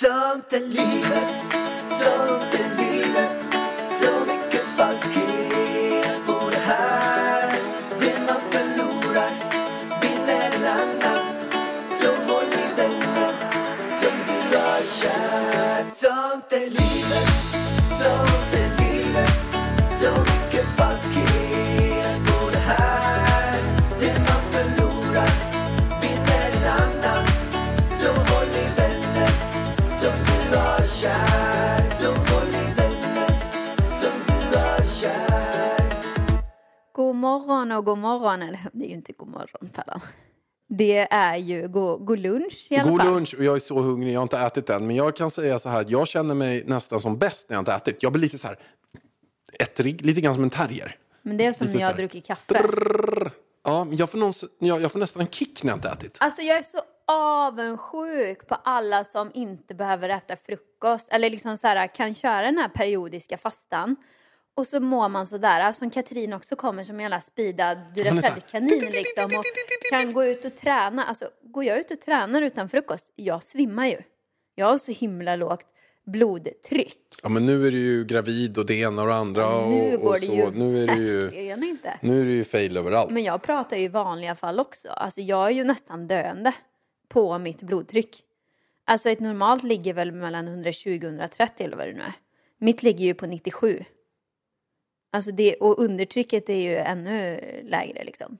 Sånt är livet, sånt God morgon och god morgon, eller det är ju inte god morgon Pallan. Det är ju god, god lunch i alla God fall. lunch och jag är så hungrig, jag har inte ätit än. Men jag kan säga så här, att jag känner mig nästan som bäst när jag inte ätit. Jag blir lite så här, ettrig, lite grann som en terrier. Men det är som Lite när jag har druckit kaffe. Ja, men jag får, någon, jag, jag får nästan en kick när jag inte ätit. Alltså jag är så avundsjuk på alla som inte behöver äta frukost eller liksom så här, kan köra den här periodiska fastan. Och så mår man sådär, som Katrin också kommer som en jävla speedad Duracell-kanin liksom och kan gå ut och träna. Alltså går jag ut och tränar utan frukost, jag svimmar ju. Jag har så himla lågt blodtryck. Ja, men nu är du ju gravid och det ena och det andra. Och, Nu går och det så. ju nu är det ju, inte. nu är det ju fail överallt. Men jag pratar ju i vanliga fall också. Alltså jag är ju nästan döende på mitt blodtryck. Alltså ett normalt ligger väl mellan 120 och 130 eller vad det nu är. Mitt ligger ju på 97. Alltså det, och undertrycket är ju ännu lägre liksom.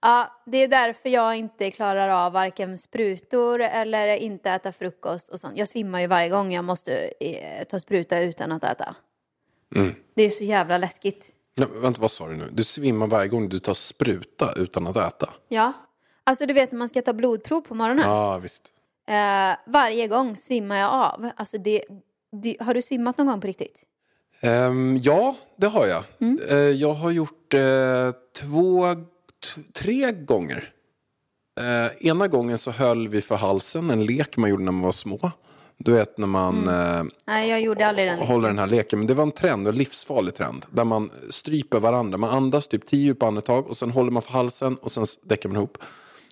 Ja, det är därför jag inte klarar av varken sprutor eller inte äta frukost och sånt. Jag svimmar ju varje gång jag måste eh, ta spruta utan att äta. Mm. Det är så jävla läskigt. Ja, vänta, vad sa du nu? Du svimmar varje gång du tar spruta utan att äta? Ja. Alltså du vet när man ska ta blodprov på morgonen. Ja, visst. Eh, varje gång svimmar jag av. Alltså det, det, har du svimmat någon gång på riktigt? Ehm, ja, det har jag. Mm. Eh, jag har gjort eh, två, tre gånger. Eh, ena gången så höll vi för halsen, en lek man gjorde när man var små. Du vet när man eh, Nej, jag gjorde aldrig den. håller den här leken. Men det var en trend, en livsfarlig trend. Där man stryper varandra. Man andas typ tio djupa andetag och sen håller man för halsen och sen däckar man ihop.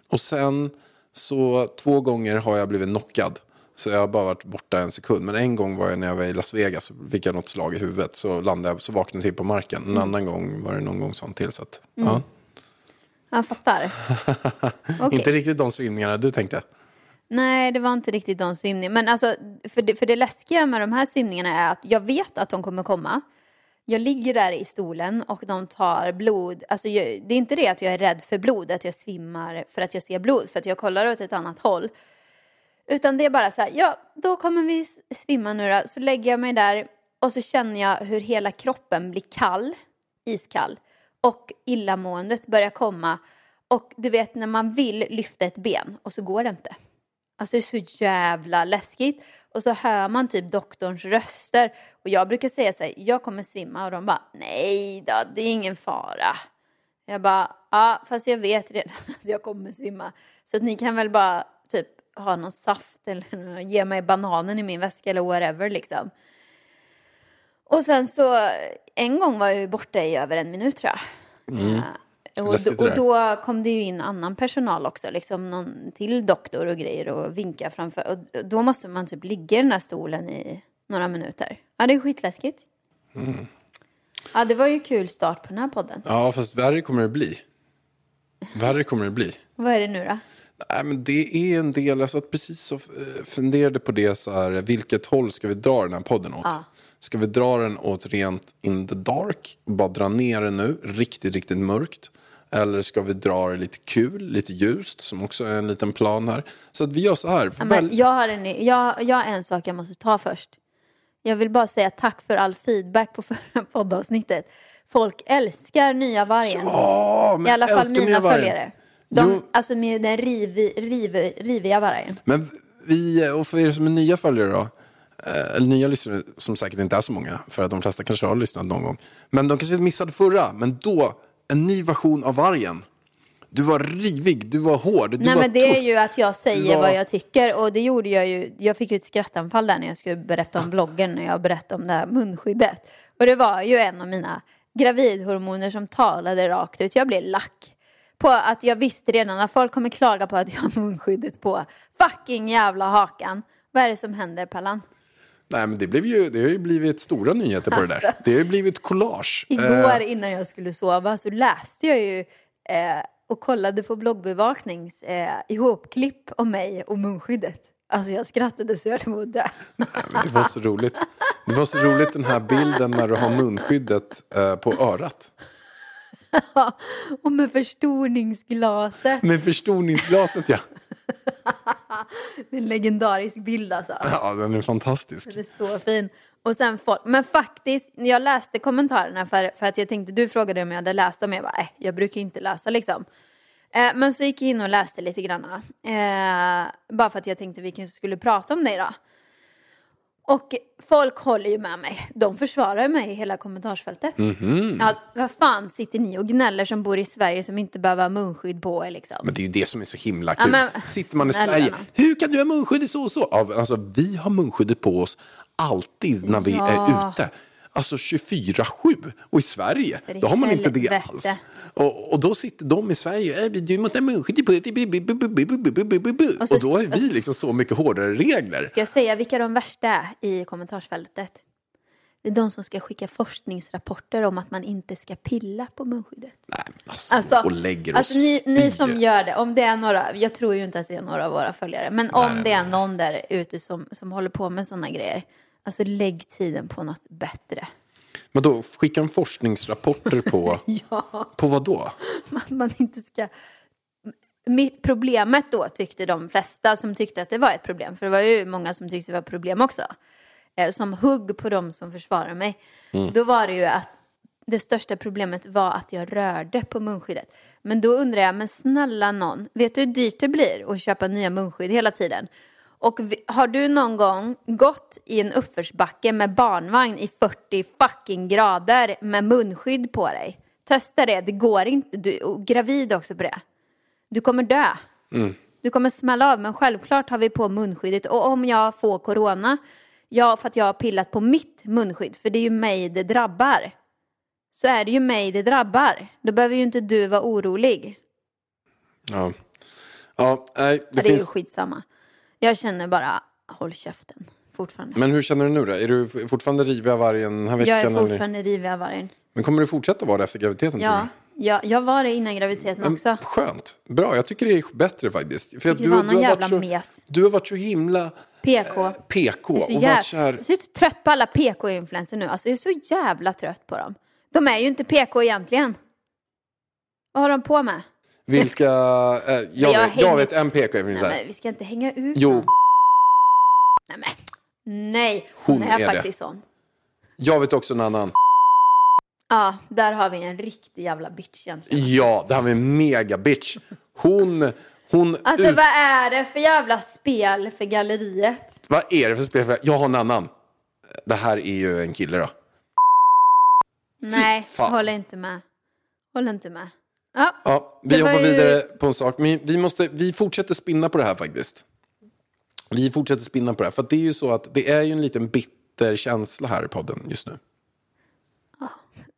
Och sen så två gånger har jag blivit knockad. Så jag har bara varit borta en sekund. Men en gång var jag när jag var i Las Vegas så fick jag något slag i huvudet. Så landade jag, så vaknade jag till på marken. En annan gång var det någon gång sånt till. Så att, ja. Jag fattar. Okej. Inte riktigt de svimningarna du tänkte. Nej, det var inte riktigt de svimningarna. Men alltså, för det, för det läskiga med de här svimningarna är att jag vet att de kommer komma. Jag ligger där i stolen och de tar blod. Alltså, jag, det är inte det att jag är rädd för blod, att jag svimmar för att jag ser blod, för att jag kollar åt ett annat håll. Utan det är bara så här, ja, då kommer vi svimma nu då. Så lägger jag mig där och så känner jag hur hela kroppen blir kall, iskall. Och illamåendet börjar komma. Och du vet när man vill lyfta ett ben och så går det inte. Alltså det är så jävla läskigt. Och så hör man typ doktorns röster. Och jag brukar säga så här, jag kommer svimma. Och de bara, nej då, det är ingen fara. Jag bara, ja fast jag vet redan att jag kommer svimma. Så att ni kan väl bara typ ha någon saft eller ge mig bananen i min väska eller whatever liksom. Och sen så, en gång var jag ju borta i över en minut tror jag. Ja. Och, Läskigt då, och då kom det ju in annan personal också, liksom någon till doktor och grejer och vinka framför. Och då måste man typ ligga i den här stolen i några minuter. Ja, det är skitläskigt. Ja, det var ju kul start på den här podden. Ja, fast värre kommer det bli. Värre kommer det bli. Vad är det nu då? Nej, men det är en del, jag satt precis och eh, funderade på det så här, vilket håll ska vi dra den här podden åt? Ja. Ska vi dra den åt rent in the dark bara dra ner den nu, riktigt, riktigt mörkt? Eller ska vi dra det lite kul, lite ljust, som också är en liten plan här? Så att vi gör så här. Ja, väl- jag, har en, jag, jag har en sak jag måste ta först. Jag vill bara säga tack för all feedback på förra poddavsnittet. Folk älskar nya vargen. Ja, I alla fall mina följare. De, Jo. Alltså med den rivi, rivi, riviga vargen. Men vi, och för er som är nya följare då, eh, eller nya lyssnare som säkert inte är så många, för att de flesta kanske har lyssnat någon gång. Men de kanske missade förra, men då, en ny version av vargen. Du var rivig, du var hård, du Nej var men det tuff. är ju att jag säger var- vad jag tycker och det gjorde jag ju. Jag fick ju ett skrattanfall där när jag skulle berätta om bloggen när jag berättade om det här munskyddet. Och det var ju en av mina gravidhormoner som talade rakt ut. Jag blev lack. På att jag visste redan att folk kommer klaga på att jag har munskyddet på fucking jävla hakan. Vad är det som händer, Pallan? Nej, men det, blev ju, det har ju blivit stora nyheter på det där. Alltså. Det har ju blivit collage. Igår Eh, innan jag skulle sova så läste jag ju eh, och kollade på bloggbevaknings eh, ihopklipp om mig och munskyddet. Alltså jag skrattade så jag höll på att dö. det var så roligt. Det var så roligt den här bilden när du har munskyddet eh, på örat. Och med förstoringsglaset. Med förstoringsglaset ja. Det är en legendarisk bild alltså. Ja, den är fantastisk. Det är så fin. Och sen folk, men faktiskt, jag läste kommentarerna för, för att jag tänkte, du frågade om jag hade läst dem, jag bara, äh, jag brukar inte läsa liksom. Eh, men så gick jag in och läste lite grann. Eh, bara för att jag tänkte vi kanske skulle prata om det idag. Och folk håller ju med mig. De försvarar mig i hela kommentarsfältet. Ja, vad fan sitter ni och gnäller som bor i Sverige som inte behöver ha munskydd på er liksom? Men det är ju det som är så himla Ja, kul. men Sitter man i Sverige, nån. hur kan du ha munskyddet så och så? Ja, alltså, vi har munskyddet på oss alltid när vi Ja. är ute. Alltså 24-7. Och i Sverige, då har man inte det alls. Och, och då sitter de i Sverige, äh, du måste ha dig. Och Och då har vi liksom så mycket hårdare regler. Ska jag säga vilka de värsta är i kommentarsfältet? Det är de som ska skicka forskningsrapporter om att man inte ska pilla på munskyddet. Nej, men alltså, Alltså, och lägger och alltså ni, ni som gör det, om det är några, jag tror ju inte att det är några av våra följare, men om det är någon där ute som, som håller på med sådana grejer, alltså lägg tiden på något bättre. Men då skickar de forskningsrapporter på, Ja, på vad då? att man inte ska... Mitt problemet då tyckte de flesta som tyckte att det var ett problem, för det var ju många som tyckte det var ett problem också, eh, som hugg på dem som försvarar mig. Då var det ju att det största problemet var att jag rörde på munskyddet. Men då undrar jag, men snälla någon, vet du hur dyrt det blir att köpa nya munskydd hela tiden? Och har du någon gång gått i en uppförsbacke med barnvagn i 40 fucking grader med munskydd på dig? Testa det, det går inte. Du är gravid också på det. Du kommer dö. Du kommer smälla av, men självklart har vi på munskyddet. Och om jag får corona, ja, för att jag har pillat på mitt munskydd, för det är ju mig det drabbar, så är det ju mig det drabbar. Då behöver ju inte du vara orolig. Ja, ja nej, det, Ja, det är ju finns... skitsamma. Jag känner bara, håll käften fortfarande. Men hur känner du nu då? Är du fortfarande rivig av vargen den här veckan? jag är eller? fortfarande rivig av vargen. Men kommer du fortsätta vara det efter graviditeten? tror Ja, jag, var det innan graviditeten du? också. Skönt. Bra, jag tycker det är bättre faktiskt. För att var någon har jävla så, mes. du har varit så himla PK. PK Jag är, och så jävla, så här... jag är så trött på alla PK-influencer nu. Alltså jag är så jävla trött på dem. De är ju inte PK egentligen. Vad har de på med? Vilka... Eh, jag, jag vet, jag vet en PK Nej, men vi ska inte hänga ut Jo, någon. Nej, men. Nej, hon, Hon är, är det. faktiskt sån. jag vet också en annan. Ja, där har vi en riktig jävla bitch egentligen. Ja, det här var en mega bitch. Hon... hon Alltså ut... vad är det för jävla spel för galleriet? Vad är det för spel? Jag har en annan. Det här är ju en kille då. Nej, håller inte med. Håller inte med. Ja, Ja, vi hoppar ju- vidare på en sak. Men vi, måste, vi fortsätter spinna på det här faktiskt. Vi fortsätter spinna på det här. För det är ju så att det är ju en liten bitter känsla här i podden just nu.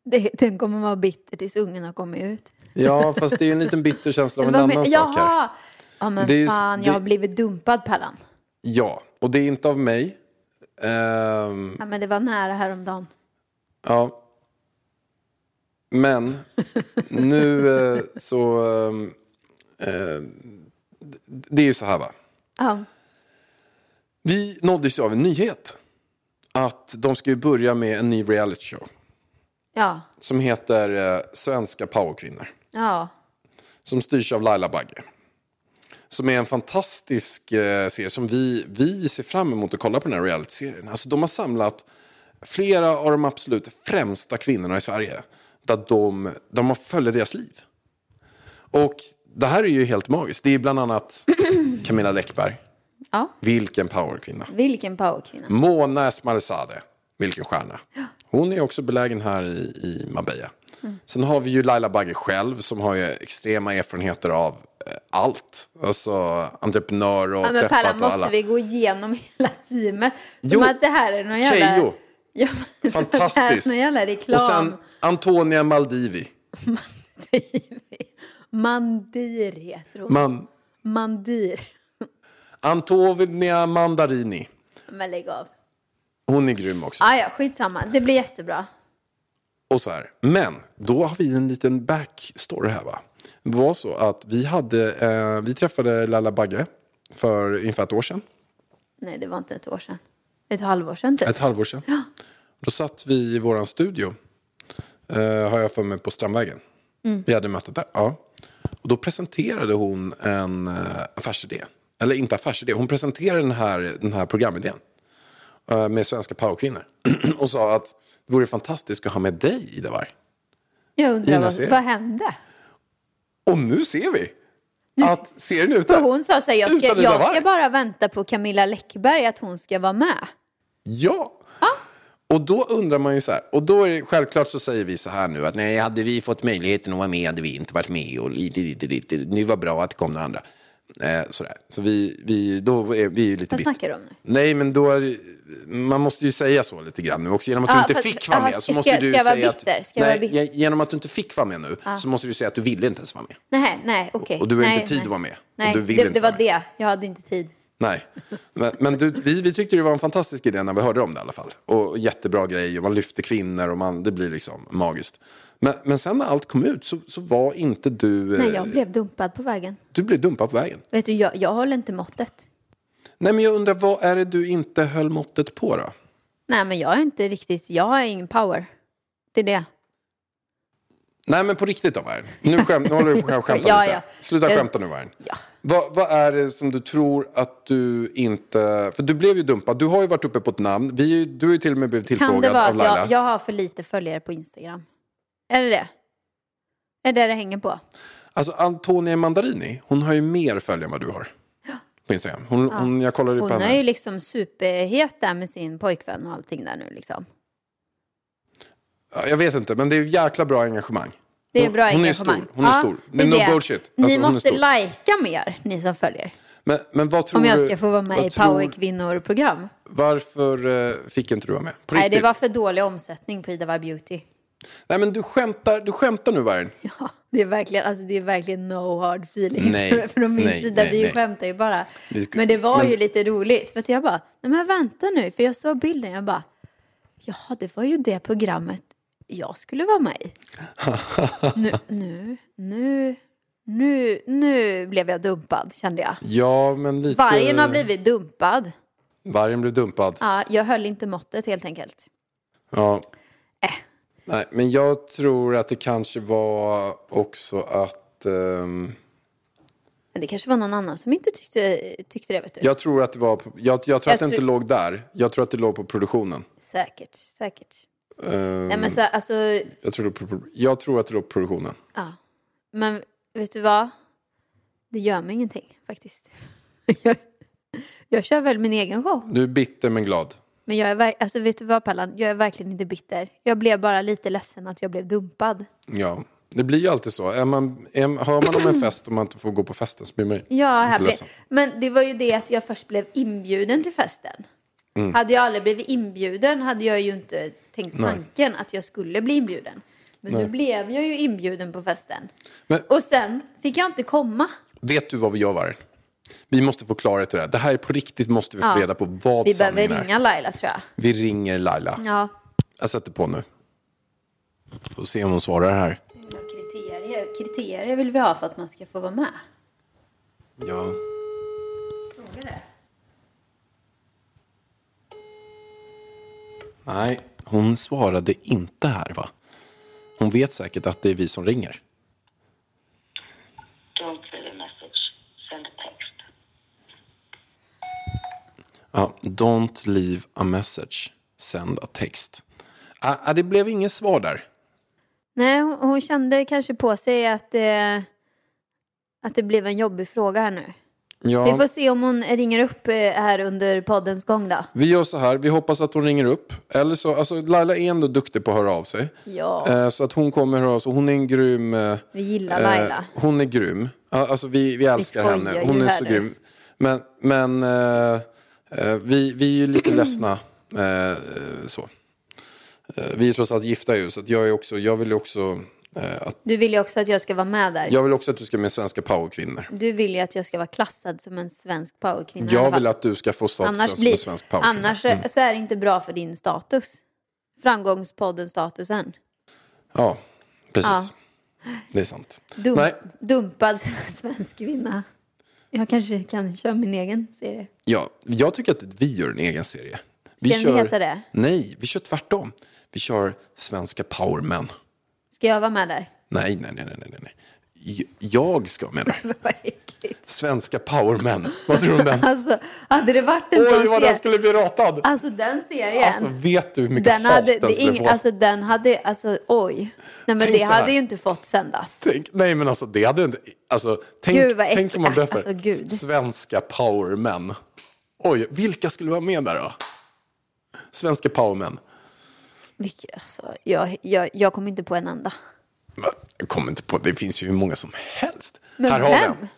det, den kommer vara bitter tills ungen har kommit ut. Ja, fast det är ju en liten bitter känsla av en annan men- sak här. Ja men Det är ju- fan, det- jag har blivit dumpad Pallan. Ja, och det är inte av mig. Ehm, Ja men det var nära häromdagen. ja. Men nu eh, så... ehm, eh, det är ju så här va. Ja. Vi nåddes ju av en nyhet. Att de ska ju börja med en ny reality show. Ja. Som heter eh, Svenska powerkvinnor. Ja. Som styrs av Laila Bagge. Som är en fantastisk eh, serie som vi, vi ser fram emot att kolla på den här reality-serien. Alltså de har samlat flera av de absolut främsta kvinnorna i Sverige. Där de, där man följer deras liv. Och det här är ju helt magiskt. Det är bland annat Camilla Läckberg. Ja. Vilken powerkvinna. Vilken powerkvinna. Mona Esmarzadeh, vilken stjärna. Hon är också belägen här i, i Marbella. Mm. Sen har vi ju Laila Bagge själv som har ju extrema erfarenheter av eh, allt. Alltså entreprenör och Ja, men och måste alla. vi gå igenom hela teamet? Som Jo, att det här är någon jävla... Keyyo, Ja, fantastiskt. någon jävla reklam. Och sen Antonia Maldivi. Mandir heter hon. Man, Mandir. Antonia Mandarini. Men lägg av. Hon är grym också. Ah, ja, skitsamma. Det blir jättebra. Och så här. Men då har vi en liten backstory här va. Det var så att vi, hade, eh, vi träffade Lalla Bagge för ungefär ett år sedan. Nej, det var inte ett år sedan. Ett halvår sedan typ. Ett halvår sedan. Då satt vi i våran studio. Eh, har jag för mig på Strandvägen. Vi hade mötet där. Ja. Och då presenterade hon en eh, affärsidé. Eller inte affärsidé. Hon presenterade den här, den här programidén. Eh, med svenska powerkvinnor. och sa att det vore fantastiskt att ha med dig Ida Warg. Jag undrar vad, vad hände? Och nu ser vi att serien. För hon sa så här, jag ska, Utan jag ska bara vänta på Camilla Läckberg att hon ska vara med. Ja! Och då undrar man ju så här, och då är det, självklart så säger vi så här nu att nej, hade vi fått möjligheten att vara med hade vi inte varit med och lite, lite, lite, nu var bra att det kom några andra. Eh, sådär. Så vi, vi, då är vi ju lite Vad snackar du om nu? Nej, men då är man måste ju säga så lite grann nu också. Genom att Ja, du inte fick vara med så ska- måste ska du vara säga att... Ska nej, genom att du inte fick vara med nu så måste du säga att du ville inte ens vara med. Nej, nej, okej. Och du har nej, inte tid nej. att vara med. Och Nej, du vill det, inte det var med. det. Jag hade inte tid. Nej, men, men du, vi, vi tyckte det var en fantastisk idé när vi hörde om det i alla fall. Och jättebra grej och man lyfter kvinnor och man, det blir liksom magiskt. Men, men sen när allt kom ut så, så var inte du... eh, Nej, jag blev dumpad på vägen. Du blev dumpad på vägen. Vet du, jag, jag håller inte måttet. Nej, men jag undrar vad är det du inte höll måttet på då? Nej, men jag är inte riktigt, jag har ingen power. Det är det. Nej, men på riktigt då, Värn. Nu, skäm, nu håller du på att skämta Ja, lite. ja. Sluta Eh, skämta nu, Värn. Ja. Vad, vad är det som du tror att du inte... För du blev ju dumpad. Du har ju varit uppe på ett namn. Vi, du har ju till och med blivit Kan tillfrågad det vara av att Laila. jag, jag har för lite följare på Instagram? Är det det? Är det det hänger på? Alltså Antonia Mandarini, hon har ju mer följare än vad du har. På Instagram. Hon, hon, jag kollade Hon på henne. är ju liksom superhet där med sin pojkvän och allting där nu liksom. Ja, Jag vet inte, men det är jäkla bra engagemang. Det är Hon- bra hon är engagemang. stor, hon är stor. Det är no bullshit. Ni Alltså, är måste lajka mer, ni som följer. Men, men vad tror Om jag ska få vara med i tror- Power Kvinnor-program. Varför eh, fick inte du vara med? På Nej, riktigt? det var för dålig omsättning på Ida Var Beauty. Nej, men du skämtar, du skämtar nu, Vargen. Ja, det är verkligen, alltså det är verkligen no hard feelings Nej, från min nej, sida. nej, vi nej. skämtar ju bara. Ska- men det var men- ju lite roligt. För jag bara, nej men vänta nu, för jag såg bilden, jag bara, ja det var ju det programmet jag skulle vara med i. nu, nu, nu, nu, nu blev jag dumpad kände jag. Ja, men lite... Vargen har blivit dumpad. Vargen blev dumpad. Ja, jag höll inte måttet helt enkelt. Ja. Äh. Nej, men jag tror att det kanske var också att... Men det kanske var någon annan som inte tyckte, tyckte det, vet du. jag tror att det var... Jag, jag tror Jag att det inte tror- låg där. Jag tror att det låg på produktionen. Säkert, säkert. Ehm, Nej men så, alltså, jag, tror på- jag tror att det låg på produktionen. Ja, men vet du vad? Det gör mig ingenting faktiskt. Jag, jag kör väl min egen show. Du är bitter men glad. Men jag är, alltså, vet du vad Pallan? Jag är verkligen inte bitter. Jag blev bara lite ledsen att jag blev dumpad. Ja, det blir ju alltid så. Är man, är, hör man om en fest och man inte får gå på festen så blir man ju Ja, blev, ledsen. men det var ju det att jag först blev inbjuden till festen. Mm. Hade jag aldrig blivit inbjuden hade jag ju inte tänkt tanken att jag skulle bli inbjuden. Men nu blev jag ju inbjuden på festen. Men- Och sen fick jag inte komma. Vet du vad vi gör, Vargen? Vi måste få klarhet i det här. Det här är på riktigt måste vi få Ja. reda på vad Vi behöver sanningen är. ringa Laila tror jag. Vi ringer Laila. Ja. Jag sätter på nu. Får se om hon svarar här. Kriterier, kriterier vill vi ha för att man ska få vara med? Ja. Fråga det. Nej, hon svarade inte här va? Hon vet säkert att det är vi som ringer. Don't leave a message. Send a text. Ja, don't leave a message. Send a text. Ah, ah, det blev inget svar där. Nej, hon, hon kände kanske på sig att det, att det blev en jobbig fråga här nu. Ja, Vi får se om hon ringer upp eh, här under poddens gång då. vi gör så här. Vi hoppas att hon ringer upp. Eller så, alltså Laila är ändå duktig på att höra av sig. Ja, Eh, så att hon kommer höra av sig. Hon är en grym... Eh, vi gillar Laila. Eh, hon är grym. Alltså, vi, vi älskar skojar henne. Hon är så grym. Men, men eh, eh, vi, vi är ju lite ledsna. Så. Vi är trots allt gifta ju, så att jag, är också, jag vill ju också att, Du vill ju också att jag ska vara med där. jag vill också att du ska med svenska powerkvinnor. Du vill ju att jag ska vara klassad som en svensk powerkvinna. Jag vill att du ska få statusen annars som blir, en svensk powerkvinna. Annars så är det inte bra för din status. Framgångspodden-statusen. Ja, precis. Ja. Det är sant. Dum, Nej, dumpad svensk kvinna. Jag kanske kan köra min egen serie. ja, jag tycker att vi gör en egen serie. Vi Ska den heta det? Nej, vi kör tvärtom. Vi kör svenska powermän. Ska jag vara med där? Nej, nej, nej, nej, nej, Jag ska med där. Vad äckligt. Svenska powermän. Vad tror du om den? Alltså, hade det varit en Oj, sån vad den serie. skulle bli ratad. Alltså den serien. Alltså, vet du hur mycket den hat hade, den det, skulle ing, få? alltså den hade, alltså oj. Nej men Tänk det hade ju inte fått sändas. Tänk, nej, men alltså det hade inte... Alltså, tänk, Gud, vad tänk om man döper Alltså, gud. Svenska powermän. Oj, vilka skulle vara med där då? Svenska powermän. Vilket, alltså, jag, jag, jag kommer inte på en enda. Jag kommer inte på, det finns ju hur många som helst. Men Här har vi vem? en.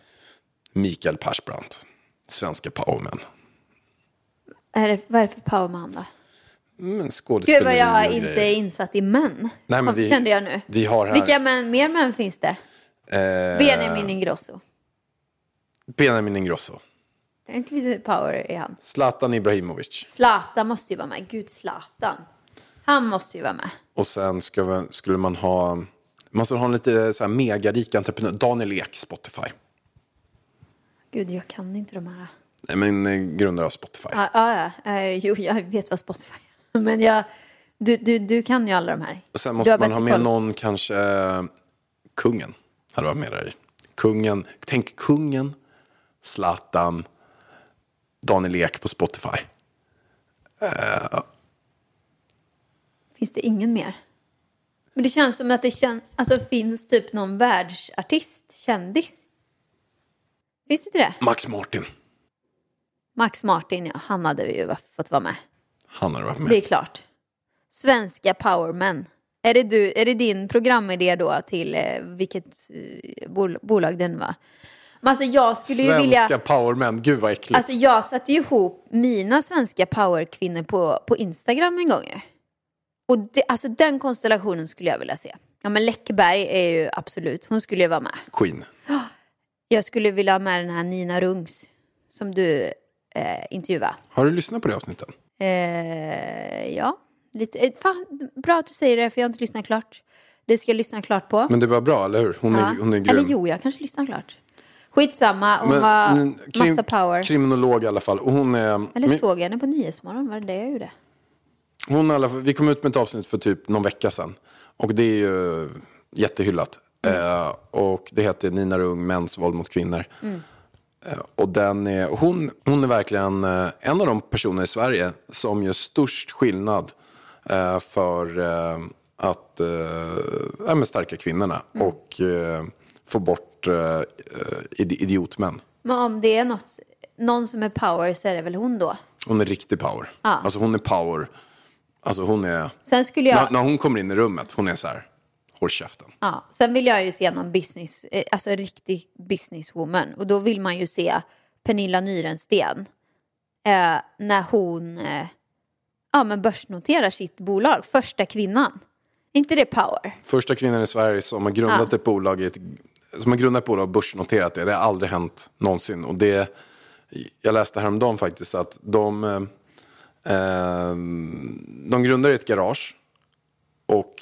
Mikael Persbrandt. Svenska powermän. Är det, vad är det för powerman då? Men Gud vad jag och inte är insatt i män. Nej, men vi- Kände jag nu. vi har här- Vilka män, mer män finns det? Eh, Benjamin Ingrosso. Benjamin Ingrosso. Är inte lite power i han? Zlatan Ibrahimovic. Zlatan måste ju vara med. Gud, Zlatan. Han måste ju vara med. Och sen ska vi, skulle man ha... Man måste ha en lite så här megarik entreprenör. Daniel Ek, Spotify. Gud, jag kan inte de här. Nej, men eh, grundare av Spotify. Ja, ja, ja. Eh, jo, jag vet vad Spotify är. Men jag, du, du, du kan ju alla de här. Och sen måste man ha med koll. någon, kanske kungen. Hade varit med där i. Kungen. Tänk kungen, Zlatan, Daniel Ek på Spotify. Finns det ingen mer? Men det känns som att det kän, alltså, finns typ någon världsartist, kändis. Finns det inte det? Max Martin. Max Martin, ja. Han hade vi ju fått vara med. Han hade varit med. Det är klart. Svenska powermen. Är det, du, är det din programidé då till eh, vilket eh, bol, bolag den var? Men alltså jag skulle ju Svenska vilja... powermän. Gud vad äckligt. Alltså jag satte ju ihop mina svenska powerkvinnor på, på Instagram en gång ju. Och det, alltså den konstellationen skulle jag vilja se. Ja men Läckberg är ju absolut, hon skulle ju vara med. Queen. Jag skulle vilja ha med den här Nina Rungs som du eh, intervjuade. Har du lyssnat på det avsnittet? Eh, ja, lite. Eh, fan, bra att du säger det för jag har inte lyssnat klart. Det ska jag lyssna klart på. Men det var bra, eller hur? Hon är, Ja. hon är grym. Eller jo, jag kanske lyssnar klart. Skitsamma, hon Men, har krim- massa power. Kriminolog i alla fall. Och hon är... Eller men- såg jag henne på Nyhetsmorgon? Var det det jag gjorde? Hon alla vi kom ut med ett avsnitt för typ någon vecka sedan. Och det är ju jättehyllat. Eh, och det heter Nina Rung, mäns våld mot kvinnor. Eh, och den är, hon, hon är verkligen eh, en av de personer i Sverige som gör störst skillnad eh, för eh, att eh, stärka kvinnorna och eh, få bort idi- idiotmän. Men om det är något, någon som är power så är det väl hon då? Hon är riktig power. Ja. Alltså hon är power. Alltså hon är... Sen skulle jag... När, när hon kommer in i rummet, hon är så här, håll käften. Ja, sen vill jag ju se någon business, eh, alltså riktig businesswoman. Och då vill man ju se Pernilla Nyrensten. Eh, när hon eh, ja, men börsnoterar sitt bolag, första kvinnan. Inte det power? Första kvinnan i Sverige som har grundat Ja. ett bolag, ett, som har grundat ett bolag och börsnoterat det. Det har aldrig hänt någonsin. Och det, jag läste häromdagen faktiskt att de, eh, de grundade ett garage och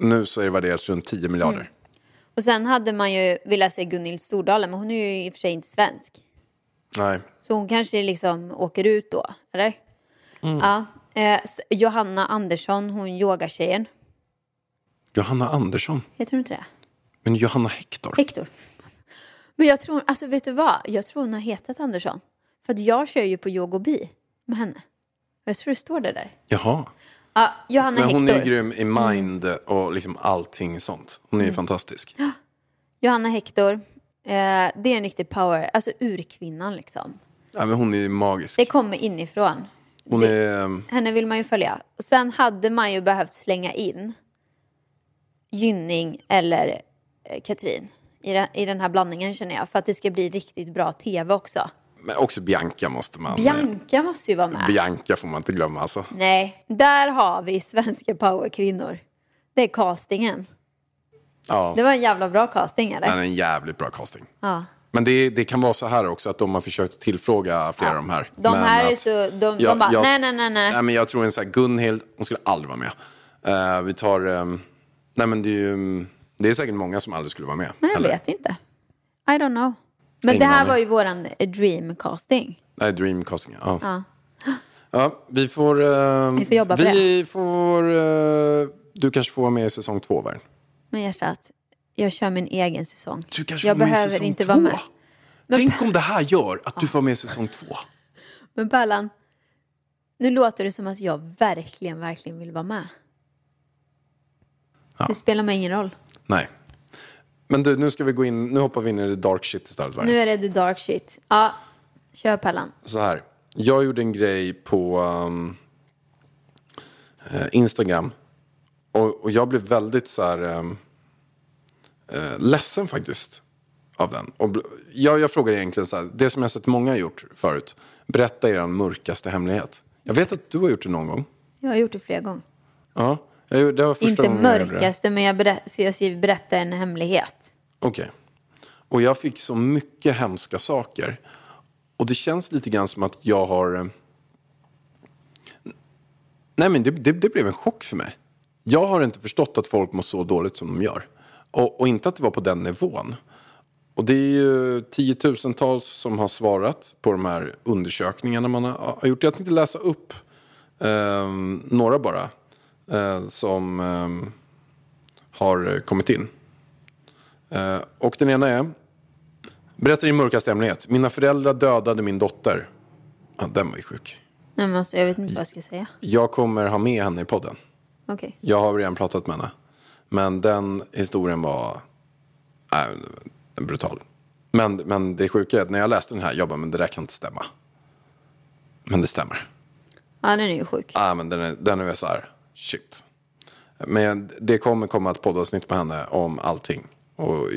nu så är det värderat runt 10 miljarder. Mm. Och sen hade man ju velat se Gunhild Stordalen, men hon är ju i och för sig inte svensk. Nej, Så hon kanske liksom åker ut då, eller? Mm. Ja. Eh, Johanna Andersson, hon yogatjejen. Johanna Andersson. Heter hon inte det? Men Johanna Hector. Hector. Men jag tror, alltså vet du vad? Jag tror hon har hetat Andersson. För att jag kör ju på yogobi med henne. Jag tror det står det där. Jaha. Ja, Johanna Men hon Hector. är grym i mind och liksom allting sånt. Hon är Mm. fantastisk. Johanna Hector. Eh, det är en riktig power, alltså urkvinnan liksom. Ja, men hon är magisk. Det kommer inifrån. Hon är... Henne vill man ju följa. Och sen hade man ju behövt slänga in Gynning eller eh, Katrin i, det, i den här blandningen känner jag. För att det ska bli riktigt bra tv också. Men också Bianca måste man... Bianca måste ju vara med. Bianca får man inte glömma alltså. Nej, där har vi svenska powerkvinnor. Det är castingen. Ja, Det var en jävla bra casting eller? den är en jävligt bra casting. Ja. Men det, det kan vara så här också att de har försökt tillfråga flera av de här. De men här är så, de, Ja, de bara, jag- nej nej nej nej. Nej, men jag tror en sån här Gunhild, hon skulle aldrig vara med. Eh, vi tar, ehm, nej men det är ju, det är säkert många som aldrig skulle vara med. Men jag heller. vet inte. I don't know. Men Ingen det här aning. var ju våran eh, dream casting. Nej, Dreamcasting, ja. Ja. Ja, vi får... ehm, Vi får jobba på vi får... eh, du kanske får vara med i säsong två, Värn. Men hjärtat, jag kör min egen säsong. Du kanske jag får vara med i behöver säsong inte två. vara med. Tänk om det här gör att du får med i säsong två. Men Pärlan, nu låter det som att jag verkligen, verkligen vill vara med. Ja. Det spelar mig ingen roll. Nej. Men du, nu ska vi gå in, nu hoppar vi in i the dark shit istället. Värn. Nu är det the dark shit. Ja, kör Pärlan. så här. Jag gjorde en grej på um, eh, Instagram. Och, och jag blev väldigt så här um, eh, ledsen faktiskt av den. Och jag, jag frågar egentligen så här, det som jag sett många gjort förut. Berätta er mörkaste hemlighet. Jag vet att du har gjort det någon gång. Jag har gjort det flera gånger. Ja, gjorde- det var första Inte gången jag mörkaste, men jag, berä- så jag skriver berätta en hemlighet. Okej. Och jag fick så mycket hemska saker. Och det känns lite grann som att jag har... eh, Nej men det, det, det blev en chock för mig. Jag har inte förstått att folk mår så dåligt som de gör. Och, och inte att det var på den nivån. Och det är ju tiotusentals som har svarat på de här undersökningarna man har gjort. Jag tänkte läsa upp eh, några bara. Eh, som eh, har kommit in. Eh, och den ena är. Berätta din mörkaste hemlighet. Mina föräldrar dödade min dotter. Ja, den var ju sjuk. Nej, men alltså, jag vet inte vad jag ska säga. Jag kommer ha med henne i podden. Okej. Jag har redan pratat med henne. Men den historien var äh, brutal. Men, men det sjuka är att när jag läste den här, jag bara, men det där kan inte stämma. Men det stämmer. Ja, den är ju sjuk. Ja, men den är, den är så här, shit. Men det kommer komma ett poddavsnitt med henne om allting. Och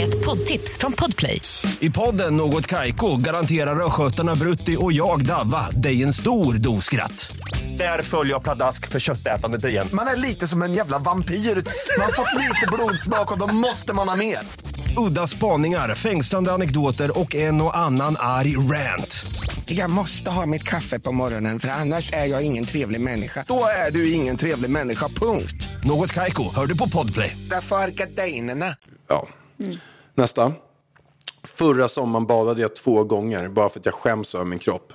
Ett poddtips från Podplay. I podden Något Kaiko garanterar östgötarna Brutti och jag, Davva, dig en stor dos skratt. Där följer jag pladask för köttätandet igen. Man är lite som en jävla vampyr. Man har fått lite blodsmak och då måste man ha mer. Udda spaningar, fängslande anekdoter och en och annan arg rant. Jag måste ha mitt kaffe på morgonen för annars är jag ingen trevlig människa. Då är du ingen trevlig människa, punkt. Något Kaiko, hör du på Podplay. Därför är gardinerna. ja. Nästa. Förra sommaren badade jag två gånger bara för att jag skäms över min kropp.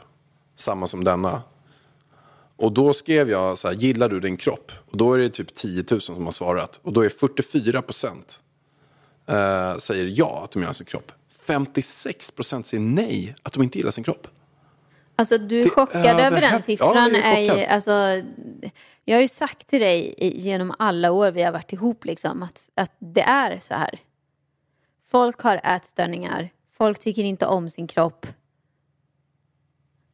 Samma som denna. Och då skrev jag så här, gillar du din kropp? Och då är det typ 10 000 som har svarat. Och då är 44 procent eh, säger ja att de gillar sin kropp. 56 procent säger nej att de inte gillar sin kropp. Alltså du är chockad över den överhäft- siffran. Ja, jag är är, alltså, jag har ju sagt till dig genom alla år vi har varit ihop liksom, att, att det är så här. Folk har ätstörningar. Folk tycker inte om sin kropp.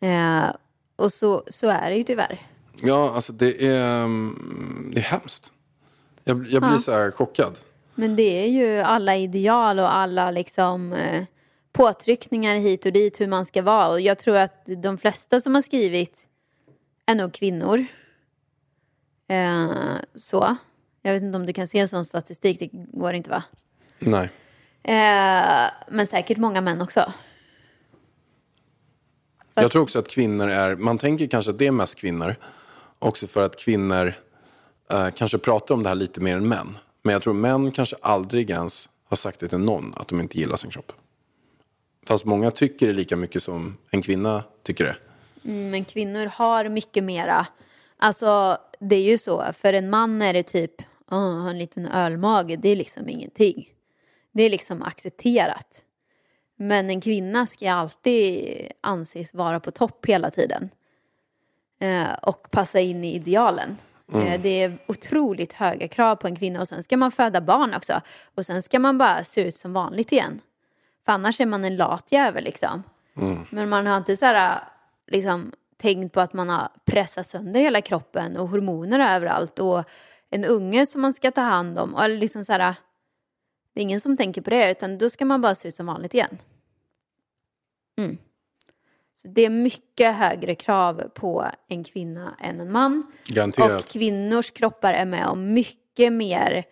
Eh, och så, så är det ju tyvärr. Ja, alltså det är, mm, det är hemskt. Jag, jag blir Ja. så här chockad. Men det är ju alla ideal och alla liksom eh, påtryckningar hit och dit hur man ska vara. Och jag tror att de flesta som har skrivit är nog kvinnor. Eh, så. Jag vet inte om du kan se en sån statistik, det går inte va? Nej. Eh, men säkert många män också. Jag tror också att kvinnor är, man tänker kanske att det är mest kvinnor. Också för att kvinnor eh, kanske pratar om det här lite mer än män. Men jag tror män kanske aldrig ens har sagt det till någon att de inte gillar sin kropp. Fast många tycker det lika mycket som en kvinna tycker det. Mm, men kvinnor har mycket mera. Alltså det är ju så, för en man är det typ, ah, oh, har en liten ölmage, det är liksom ingenting. Det är liksom accepterat. Men en kvinna ska alltid anses vara på topp hela tiden. Eh, och passa in i idealen. Eh, det är otroligt höga krav på en kvinna och sen ska man föda barn också. Och sen ska man bara se ut som vanligt igen. För annars är man en lat jävel liksom. Men man har inte så här, liksom, tänkt på att man har pressat sönder hela kroppen och hormoner överallt och en unge som man ska ta hand om. Och liksom så här, det är ingen som tänker på det utan då ska man bara se ut som vanligt igen. Mm. Så det är mycket högre krav på en kvinna än en man. Garanterat. Och kvinnors kroppar är med om mycket mer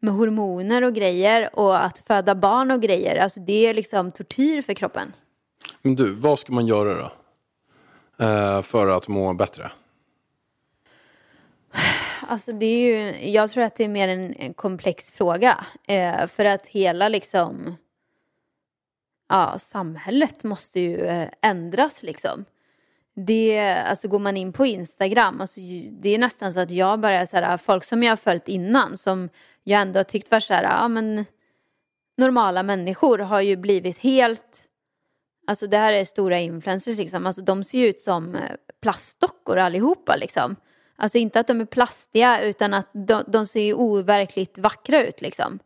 med hormoner och grejer och att föda barn och grejer. Alltså det är liksom tortyr för kroppen. Men du, vad ska man göra då? Eh, för att må bättre? Alltså det är ju, jag tror att det är mer en, en komplex fråga. Eh, för att hela liksom, ja, samhället måste ju eh, ändras liksom. Det, alltså går man in på Instagram, alltså, det är nästan så att jag börjar så här, ah, folk som jag har följt innan som jag ändå har tyckt var så här, ja men normala människor har ju blivit helt, alltså det här är stora influencers liksom, alltså de ser ju ut som eh, plastdockor allihopa liksom. Alltså inte att de är plastiga utan att de, de ser ju overkligt vackra ut liksom.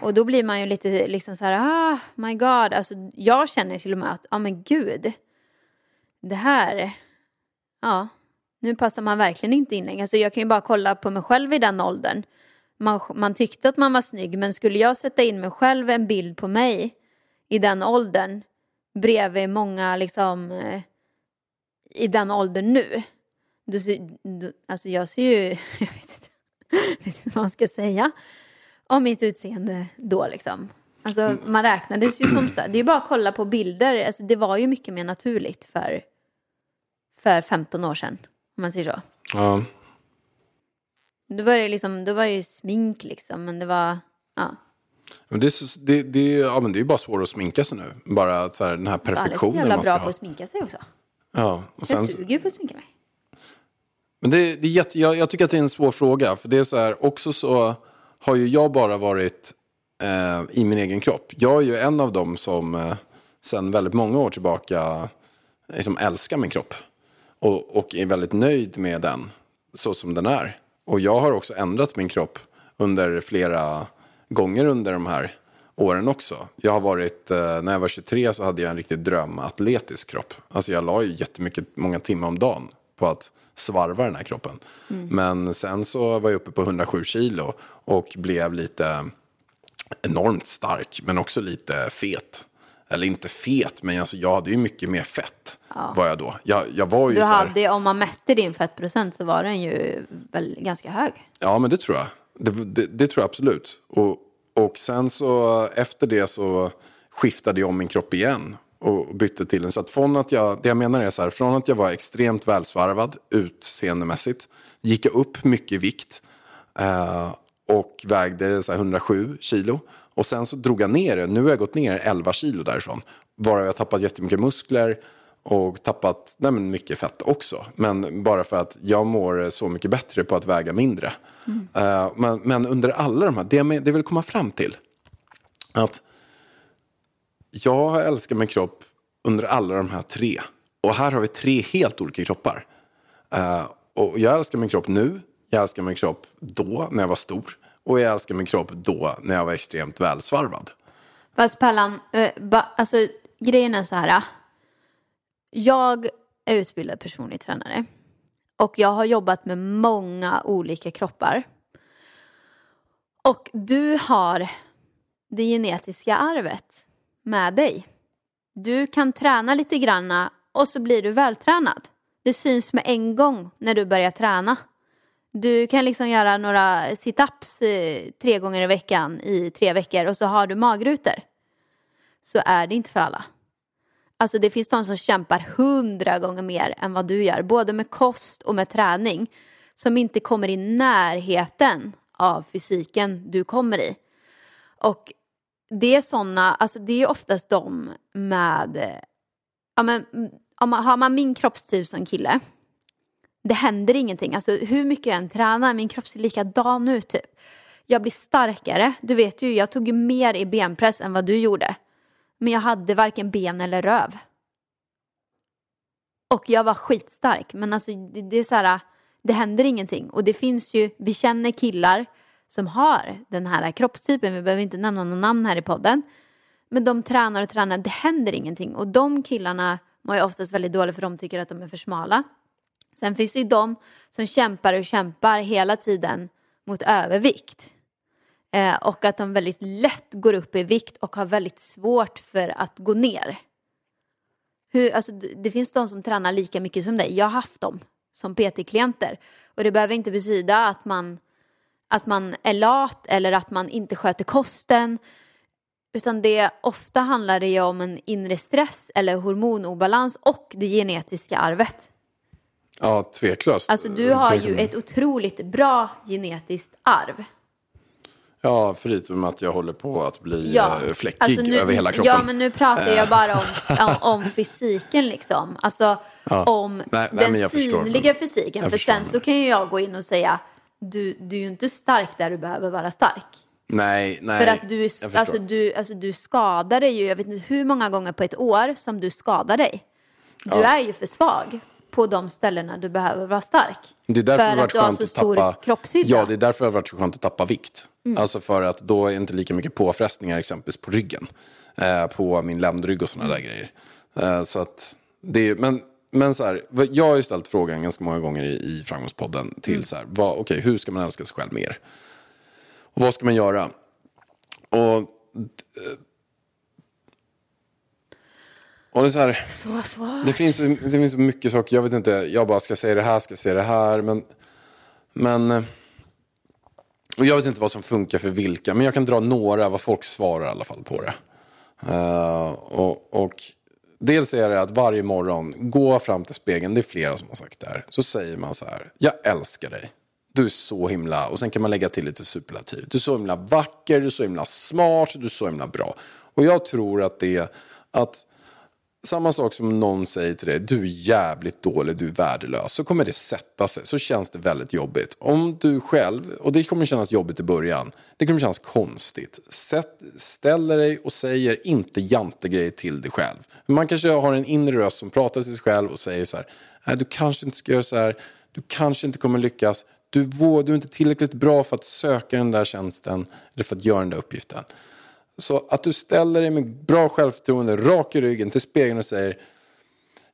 Och då blir man ju lite liksom så här, ah my god, alltså jag känner till och med att, ja men gud, det här, ja, nu passar man verkligen inte in längre. Alltså jag kan ju bara kolla på mig själv i den åldern. Man, man tyckte att man var snygg, men skulle jag sätta in mig själv en bild på mig i den åldern bredvid många liksom eh, i den åldern nu. Då, då, alltså jag ser ju, jag vet inte, jag vet inte vad man ska säga om mitt utseende då liksom. Alltså man räknades ju som så det är ju bara att kolla på bilder, alltså det var ju mycket mer naturligt för, för 15 år sedan, om man säger så. Ja. Då var det liksom, då var det ju smink liksom, men det var, ja. Men det, är det, det, ja, men det är ju bara svårt att sminka sig nu. Bara så här, den här Så Alice är så perfektionen jävla man ska bra på ha. att sminka sig också. Ja, och sen, Jag suger ju på att sminka mig. Men det, det är jätte, jag, jag tycker att det är en svår fråga. För det är så här, också så har ju jag bara varit eh, i min egen kropp. Jag är ju en av dem som eh, sedan väldigt många år tillbaka liksom älskar min kropp. Och, och är väldigt nöjd med den så som den är. Och jag har också ändrat min kropp under flera gånger under de här åren också. Jag har varit, eh, när jag var 23 så hade jag en riktigt drömatletisk kropp. Alltså jag la ju jättemycket, många timmar om dagen på att svarva den här kroppen. Men sen så var jag uppe på 107 kilo och blev lite enormt stark men också lite fet. Eller inte fet, men alltså jag hade ju mycket mer fett. Var jag då. Jag, jag var ju Du så här, hade, om man mätte din fettprocent så var den ju väl ganska hög. Ja, men det tror jag. Det, det, det tror jag absolut. Och, och sen så efter det så skiftade jag om min kropp igen och bytte till en. Så att från att jag, det jag menar är så här, från att jag var extremt välsvarvad utseendemässigt, gick jag upp mycket i vikt eh, och vägde så här 107 kilo. Och sen så drog jag ner det, nu har jag gått ner 11 kilo därifrån. Varav jag tappat jättemycket muskler och tappat nej men mycket fett också. Men bara för att jag mår så mycket bättre på att väga mindre. Eh, men, men under alla de här, det jag, det jag vill komma fram till. Att jag har älskat min kropp under alla de här tre. Och här har vi tre helt olika kroppar. Uh, och jag älskar min kropp nu, jag älskar min kropp då när jag var stor. Och jag älskar min kropp då när jag var extremt välsvarvad. Fast Pallan, eh, ba, alltså grejen är så här. Eh. Jag är utbildad personlig tränare. Och jag har jobbat med många olika kroppar. Och du har det genetiska arvet med dig. Du kan träna lite granna och så blir du vältränad. Det syns med en gång när du börjar träna. Du kan liksom göra några situps eh, tre gånger i veckan i tre veckor och så har du magrutor. Så är det inte för alla. Alltså det finns de som kämpar hundra gånger mer än vad du gör, både med kost och med träning, som inte kommer i närheten av fysiken du kommer i. Och det är sådana, alltså det är oftast de med, ja men om man, har man min kroppstyp som kille, det händer ingenting. Alltså hur mycket jag än tränar, min kropp ser likadan ut typ. Jag blir starkare. Du vet ju, jag tog ju mer i benpress än vad du gjorde. Men jag hade varken ben eller röv. Och jag var skitstark. Men alltså det, det är så här, det händer ingenting. Och det finns ju, vi känner killar som har den här kroppstypen. Vi behöver inte nämna någon namn här i podden. Men de tränar och tränar, det händer ingenting. Och de killarna mår ju oftast väldigt dåligt för de tycker att de är för smala. Sen finns det ju de som kämpar och kämpar hela tiden mot övervikt. Eh, och att de väldigt lätt går upp i vikt och har väldigt svårt för att gå ner. Hur, alltså, det finns de som tränar lika mycket som dig. Jag har haft dem som PT-klienter. Och det behöver inte betyda att man, att man är lat eller att man inte sköter kosten. Utan det ofta handlar det ju om en inre stress eller hormonobalans och det genetiska arvet. Ja, tveklöst. Alltså du har ju ett otroligt bra genetiskt arv. Ja, förutom att jag håller på att bli Ja, eh, fläckig alltså nu, över hela kroppen. Ja, men nu pratar jag bara om, om, om fysiken liksom. Alltså om Nej, nej, den jag förstår. synliga fysiken. Jag För sen så kan ju jag gå in och säga, du, du är ju inte stark där du behöver vara stark. Nej, nej. För att du, alltså, du, alltså, du skadar dig ju, jag vet inte hur många gånger på ett år som du skadar dig. Du Ja. är ju för svag på de ställena du behöver vara stark. Det är därför för det har att varit du har så att stor tappa... kroppshydda. Mm. Ja, det är därför det har varit så skönt att tappa vikt. Alltså för att då är inte lika mycket påfrestningar exempelvis på ryggen. Eh, på min ländrygg och sådana där grejer. Eh, så att det är, men, men så här, jag har ju ställt frågan ganska många gånger i, i Framgångspodden till Mm. så här, vad, okej, hur ska man älska sig själv mer? Och vad ska man göra? Och, och det är så här, Så svårt. det finns, det finns mycket saker, jag vet inte, jag bara ska säga det här, ska säga det här, men... Men... eh, Och jag vet inte vad som funkar för vilka, men jag kan dra några, vad folk svarar i alla fall på det. Eh, och, och dels är det att varje morgon, gå fram till spegeln, det är flera som har sagt det här, så säger man så här, jag älskar dig. Du är så himla, och sen kan man lägga till lite superlativ. Du är så himla vacker, du är så himla smart, du är så himla bra. Och jag tror att det är att samma sak som någon säger till dig, du är jävligt dålig, du är värdelös, så kommer det sätta sig, så känns det väldigt jobbigt. Om du själv, och det kommer kännas jobbigt i början, det kommer kännas konstigt. Sätt, ställer dig och säger inte jantegrejer till dig själv. Man kanske har en inre röst som pratar till sig själv och säger så här, nej du kanske inte ska göra så här, du kanske inte kommer lyckas, du, vå- du är inte tillräckligt bra för att söka den där tjänsten eller för att göra den där uppgiften. Så att du ställer dig med bra självförtroende, rak i ryggen till spegeln och säger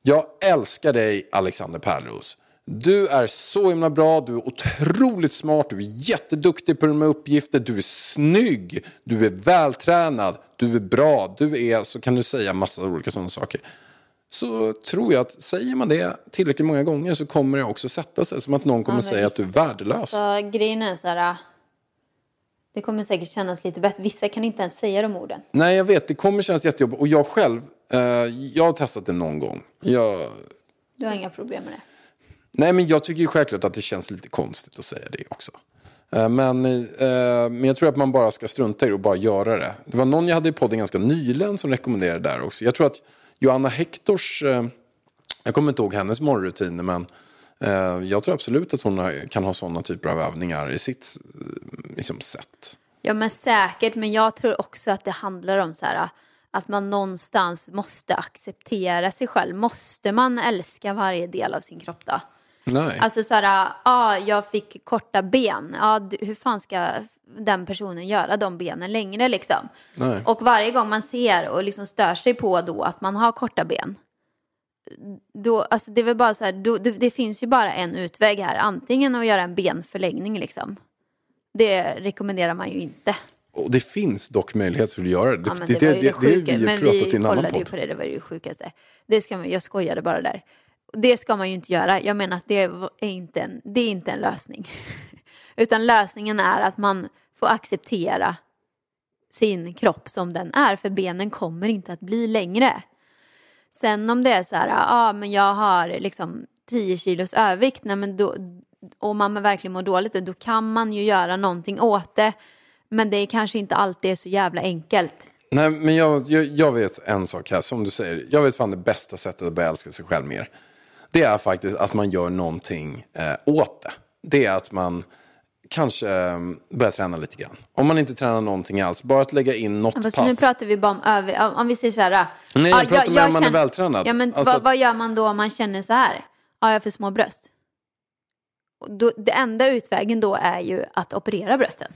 Jag älskar dig Alexander Pärleros. Du är så himla bra, du är otroligt smart, du är jätteduktig på här uppgifter, du är snygg, du är vältränad, du är bra, du är, så kan du säga massa olika sådana saker. Så tror jag att säger man det tillräckligt många gånger så kommer det också sätta sig som att någon kommer Ja, säga att du är värdelös. Så grejen är så här, det kommer säkert kännas lite bättre. Vissa kan inte ens säga de orden. Nej, jag vet. Det kommer kännas jättejobbigt. Och jag själv, eh, jag har testat det någon gång. Jag, Du har inga problem med det. nej, men jag tycker ju självklart att det känns lite konstigt att säga det också. Eh, men, eh, men jag tror att man bara ska strunta i det och bara göra det. Det var någon jag hade i podden ganska nyligen som rekommenderade det där också. Jag tror att Johanna Hektors, eh, jag kommer inte ihåg hennes morgonrutiner, men jag tror absolut att hon kan ha sådana typer av övningar i sitt eh, liksom, sätt. Ja men säkert, men jag tror också att det handlar om så här att man någonstans måste acceptera sig själv. Måste man älska varje del av sin kropp då? Nej. Alltså så här, ja jag fick korta ben. Ja, hur fan ska den personen göra de benen längre liksom? Nej. Och varje gång man ser och liksom stör sig på då att man har korta ben. Då, alltså det är väl bara så här, då, det, det finns ju bara en utväg här. Antingen att göra en benförlängning liksom. Det rekommenderar man ju inte. Och det finns dock möjlighet för att göra det. Ja, det, det, det, det, det, har sjuka. vi men vi kollade ju på det, det var det sjukaste. Det ska man, jag skojade bara där. Det ska man ju inte göra. Jag menar att det är inte en, det är inte en lösning. Utan lösningen är att man får acceptera sin kropp som den är. För benen kommer inte att bli längre. Sen om det är så här, ja ah, men jag har liksom 10 kilos övervikt, nej, men då, och man verkligen mår dåligt, då kan man ju göra någonting åt det. Men det är kanske inte alltid är så jävla enkelt. Nej, men jag, jag, jag vet en sak här, som du säger. Jag vet fan det bästa sättet att börja älska sig själv mer. Det är faktiskt att man gör någonting eh, åt det. Det är att man kanske eh, börjar träna lite grann. Om man inte tränar någonting alls, bara att lägga in något Fast pass. nu pratar vi bara om över... Om, vi säger så här... Nej, jag pratar med om man är känner- vältränad. Ja, men Alltså vad, vad gör man då om man känner så här? Ja, jag har för små bröst. Då, det enda utvägen då är ju att operera brösten.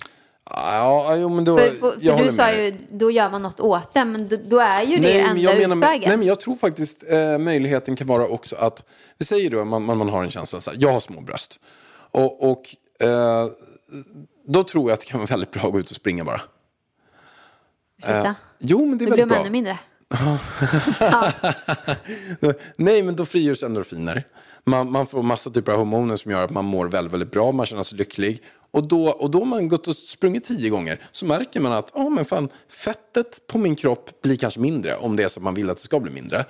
Ja, jo, men då, För, för, jag för du sa med ju, då gör man något åt det, men då, då är ju det Nej, enda jag menar utvägen. nej, men jag tror faktiskt eh, möjligheten kan vara också att, vi säger då man, man, man har en känsla så här, jag har små bröst. Och, och eh, då tror jag att det kan vara väldigt bra att gå ut och springa bara. Ursäkta? Jo, men det är då blir väldigt bra. ännu mindre. Nej, men då frigörs endorfiner. Man, man får massa typer av hormoner som gör att man mår väldigt, väldigt bra, man känner sig lycklig. Och då, och då har man gått och sprungit tio gånger så märker man att ja, men fan, fettet på min kropp blir kanske mindre om det är så att man vill att det ska bli mindre.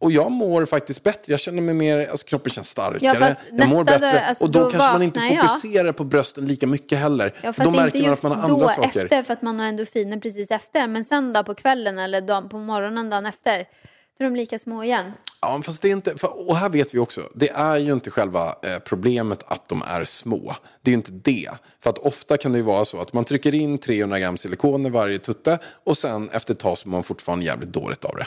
Och jag mår faktiskt bättre. Jag känner mig mer, alltså kroppen känns starkare. fast jag mår bättre. dag, alltså, och då, då kanske man inte vaknar jag. fokuserar på brösten lika mycket heller. Ja, då fast märker inte man att man har då andra saker. efter för att man har endorfiner precis efter. Men sen då på kvällen eller dagen, på morgonen dagen efter. Då är de lika små igen. Ja, fast det är inte, för, och här vet vi också, det är ju inte själva eh, problemet att de är små. Det är ju inte det. För att ofta kan det ju vara så att man trycker in 300 gram silikon i varje tutte och sen efter ett tag så mår man fortfarande jävligt dåligt av det.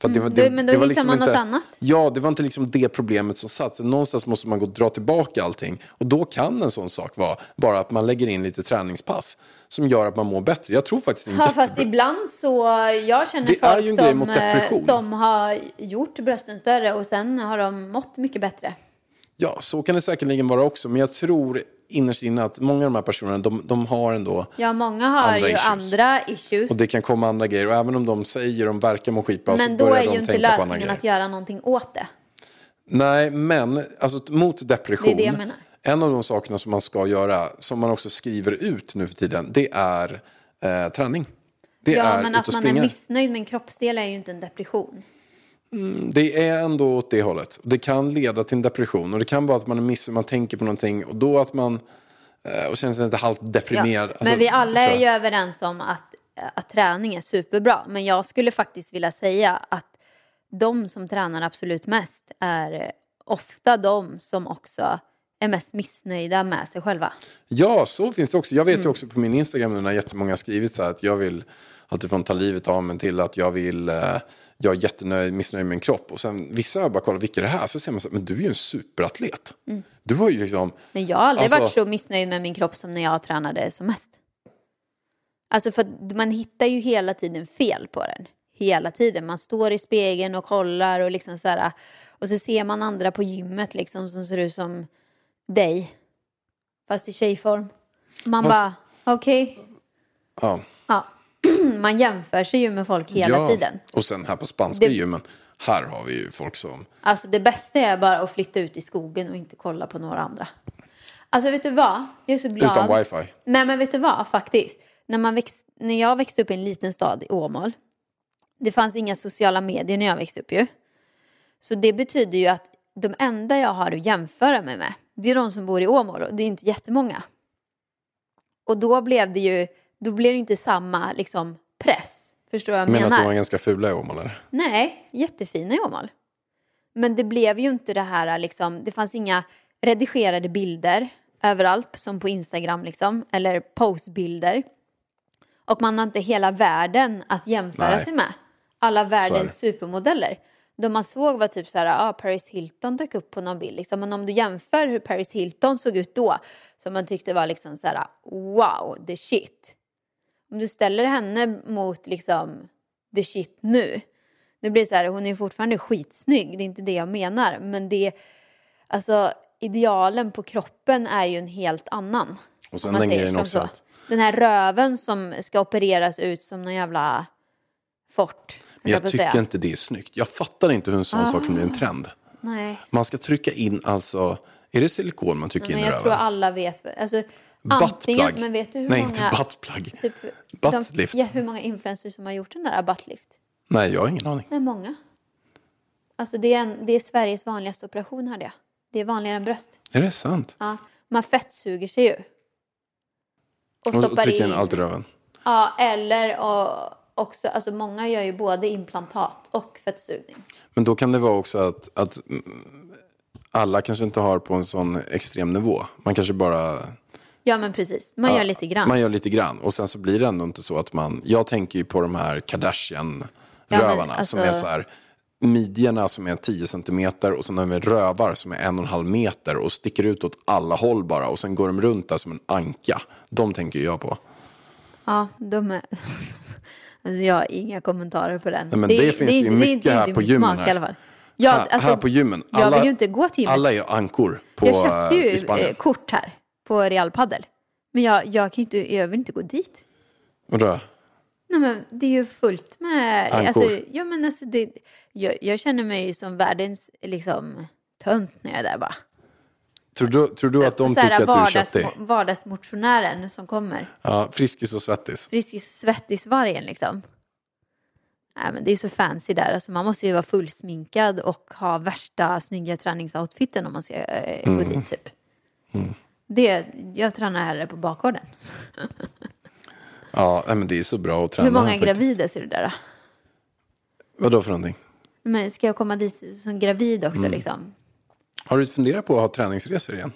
För det, var- Mm, då- men då var hittar man något annat. Ja, det var inte liksom det problemet som satt. Någonstans måste man gå och dra tillbaka allting. Och då kan en sån sak vara bara att man lägger in lite träningspass som gör att man mår bättre. Jag tror faktiskt det en Ja, fast ibland så, jag känner Det är folk ju en grej som, mot eh, depression. som har gjort brösten större och sen har de mått mycket bättre. Ja, så kan det säkerligen vara också. Men jag tror innerst inne att många av de här personerna, de, de har ändå... Ja, många har Andra ju issues. andra issues. Och det kan komma andra grejer. Och även om de säger de verkar må skitbra så men då börjar är de ju inte tänka på andra lösningen grejer. att göra någonting åt det. Nej, men alltså, mot depression. Det är det jag menar. En av de sakerna som man ska göra, som man också skriver ut nu för tiden, det är eh, träning. Det Ja, är men att man är missnöjd med en kroppsdel är ju inte en depression. Det är ändå åt det hållet. Det kan leda till en depression. Och det kan vara att man är missnöjd, man tänker på någonting och då att man eh, och känner sig lite halvt Ja. deprimerad. Alltså, men vi alla är ju överens om att, att träning är superbra. Men jag skulle faktiskt vilja säga att de som tränar absolut mest är ofta de som också är mest missnöjda med sig själva. Ja, så finns det också. Jag vet Mm. ju också på min Instagram nu när jättemånga har skrivit så här att jag vill alltifrån ta livet av mig till att jag vill, eh, jag är jättenöjd, missnöjd med min kropp. Och sen vissa jag bara kollat, vilka är det här? Så ser man så här, men du är ju en superatlet. Du har ju liksom, Men jag har aldrig Alltså- varit så missnöjd med min kropp som när jag tränade som mest. Alltså för man hittar ju hela tiden fel på den. Hela tiden. Man står i spegeln och kollar och liksom så här. Och så ser man andra på gymmet liksom som ser ut som dig. Fast i tjejform. Man Fast- bara, okej. ja. Ja. man jämför sig ju med folk hela ja. tiden. Och sen här på spanska Det- gymmen, här har vi ju folk som, Alltså det bästa är bara att flytta ut i skogen och inte kolla på några andra. Alltså vet du vad? Jag är så glad. utan wifi. Nej men vet du vad faktiskt? När, man växt, när jag växte upp i en liten stad i Åmål. Det fanns inga sociala medier när jag växte upp ju. Så det betyder ju att de enda jag har att jämföra mig med. Det är de som bor i Åmål och det är inte jättemånga. Och då blev det ju, då blev det inte samma liksom press. Förstår vad jag menar menar? att de var ganska fula i Åmål eller? Nej, jättefina i Åmål. Men det blev ju inte det här liksom, det fanns inga redigerade bilder överallt som på Instagram liksom, eller postbilder. Och man har inte hela världen att jämföra Nej. sig med. Alla världens supermodeller. De man såg var typ så här, ah, Paris Hilton dök upp på någon bild. Liksom. Men om du jämför hur Paris Hilton såg ut då, som man tyckte var liksom så här, wow, the shit. Om du ställer henne mot liksom the shit nu. Det blir så här, hon är fortfarande skitsnygg, det är inte det jag menar. Men det, alltså idealen på kroppen är ju en helt annan. Och sen den grejen också så. att- Den här röven som ska opereras ut som någon jävla fort. Men jag att tycker. Ah. inte det är snyggt. Jag fattar inte hur en sån sak kan bli en trend. Nej, Man ska trycka in alltså, är det silikon man trycker men in i jag röven? tror alla vet. Alltså, antingen, Buttplug. men vet du hur Nej, många... inte buttplug. Typ, Buttlift. De, ja, hur många influencers som har gjort den där buttlift? Nej, jag har ingen aning. Nej, många. Alltså det är, en, det är Sveriges vanligaste operation hörde jag. Det är vanligare än bröst. Är det sant? Ja, man fettsuger sig ju. Och Och, stoppar in allt i röven. Ja, eller och också, alltså många gör ju både implantat och fettsugning. Men då kan det vara också att, att alla kanske inte har på en sån extrem nivå. Man kanske bara... Ja, men precis. Man gör lite grann. Man gör lite grann. Och sen så blir det ändå inte så att man... Jag tänker ju på de här Ja, Kardashian-rövarna men alltså- som är så här... Midjorna som är 10 centimeter och sen har vi rövar som är en och en halv meter och sticker ut åt alla håll bara. Och sen går de runt där som en anka. De tänker ju jag på. Ja, de är... Alltså jag har inga kommentarer på den. Nej, men det finns ju inte- mycket inte här min på gymmen smak här. i alla fall. Ja, här, alltså, här på gymmen. jag vill ju inte gå till gymmet. Alla är ju ankor på, jag köpte eh, i ju Spanien. eh, kort här på Real Padel. Men jag, jag, kan inte, jag vill inte gå dit. Vadå? Nej, men det är ju fullt med... Ankor. Alltså, ja, men alltså det, jag, jag känner mig ju som världens liksom, tönt när jag är där bara. Tror du, tror du att de tycker att du är köttig? vardagsmotionären som kommer. Ja, friskis och svettis. Friskis svettisvargen liksom. Nej, men det är så fancy där. Alltså, man måste ju vara fullsminkad och ha värsta snygga träningsoutfiten om man ska eh, Mm. gå dit typ. Det, jag tränar hellre på bakgården. Ja, men det är så bra att träna. Hur många gravida ser du där då? Vadå för någonting? Men ska jag komma dit som gravid också Mm. liksom? Har du funderat på att ha träningsresor igen?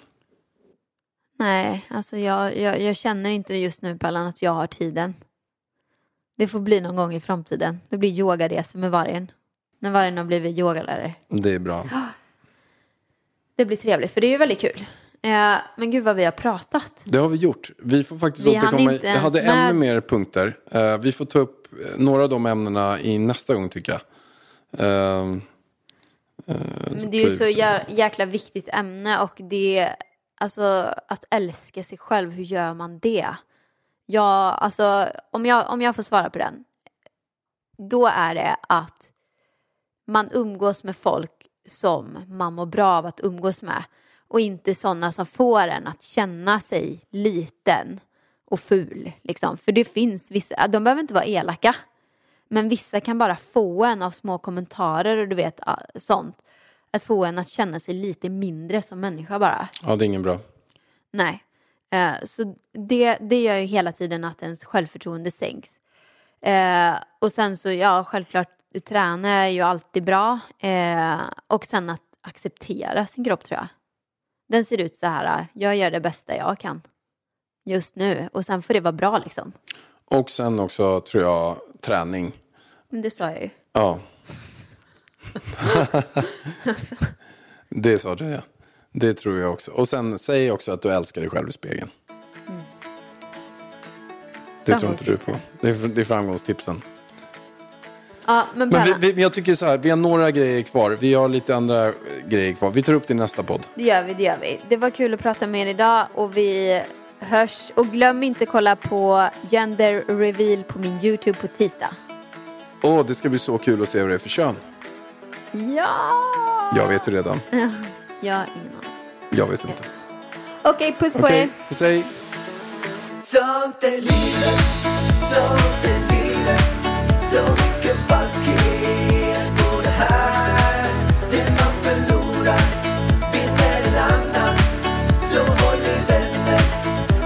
Nej, alltså jag, jag, jag känner inte just nu Pallan att jag har tiden. Det får bli någon gång i framtiden. Det blir yogaresor med vargen. När vargen har blivit yogalärare. Det är bra. Det blir trevligt för det är ju väldigt kul. Eh, men gud vad vi har pratat. Det har vi gjort. Vi får faktiskt Vi återkomma. inte Jag hade med- ännu mer punkter. Eh, vi får ta upp eh, några av de ämnena i nästa gång tycker jag. Ehm, Men det är ju så jä- jäkla viktigt ämne och det, alltså att älska sig själv, hur gör man det? Ja, alltså om jag, om jag får svara på den. Då är det att man umgås med folk som man mår bra av att umgås med. Och inte sådana som får en att känna sig liten och ful. Liksom. För det finns vissa, de behöver inte vara elaka. Men vissa kan bara få en av små kommentarer och du vet sånt. Att få en att känna sig lite mindre som människa bara. ja, det är ingen bra. Nej. Eh, så det, det gör ju hela tiden att ens självförtroende sänks. Eh, och sen så, ja, självklart, träna är ju alltid bra. Eh, och sen att acceptera sin kropp tror jag. Den ser ut så här, jag gör det bästa jag kan just nu. Och sen får det vara bra liksom. Och sen också tror jag träning. Men det sa jag ju. Ja. det sa du ja. Det tror jag också. Och sen säg också att du älskar dig själv i spegeln. Det tror inte du på. Det är, det är framgångstipsen. Ja, men, Men vi, vi, men jag tycker så här, vi har några grejer kvar. Vi har lite andra grejer kvar. Vi tar upp det i nästa podd. Det gör vi, det gör vi. Det var kul att prata med er idag och vi hörs. Och glöm inte kolla på Gender Reveal på min YouTube på tisdag. Åh, det ska bli så kul att se vad det är för kön. Ja! Jag vet ju redan. Jag har ingen aning. Jag vet inte. Okej, puss på Okej, er. puss hej. Sånt är livet, sånt är livet så mycket falskhet det här. Det man förlorar vinner en annan. Så håll i vänner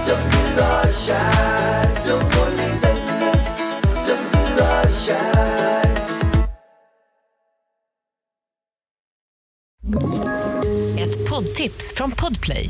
som du har kär. Så håll i vänner som du har kär. Ett poddtips från Podplay.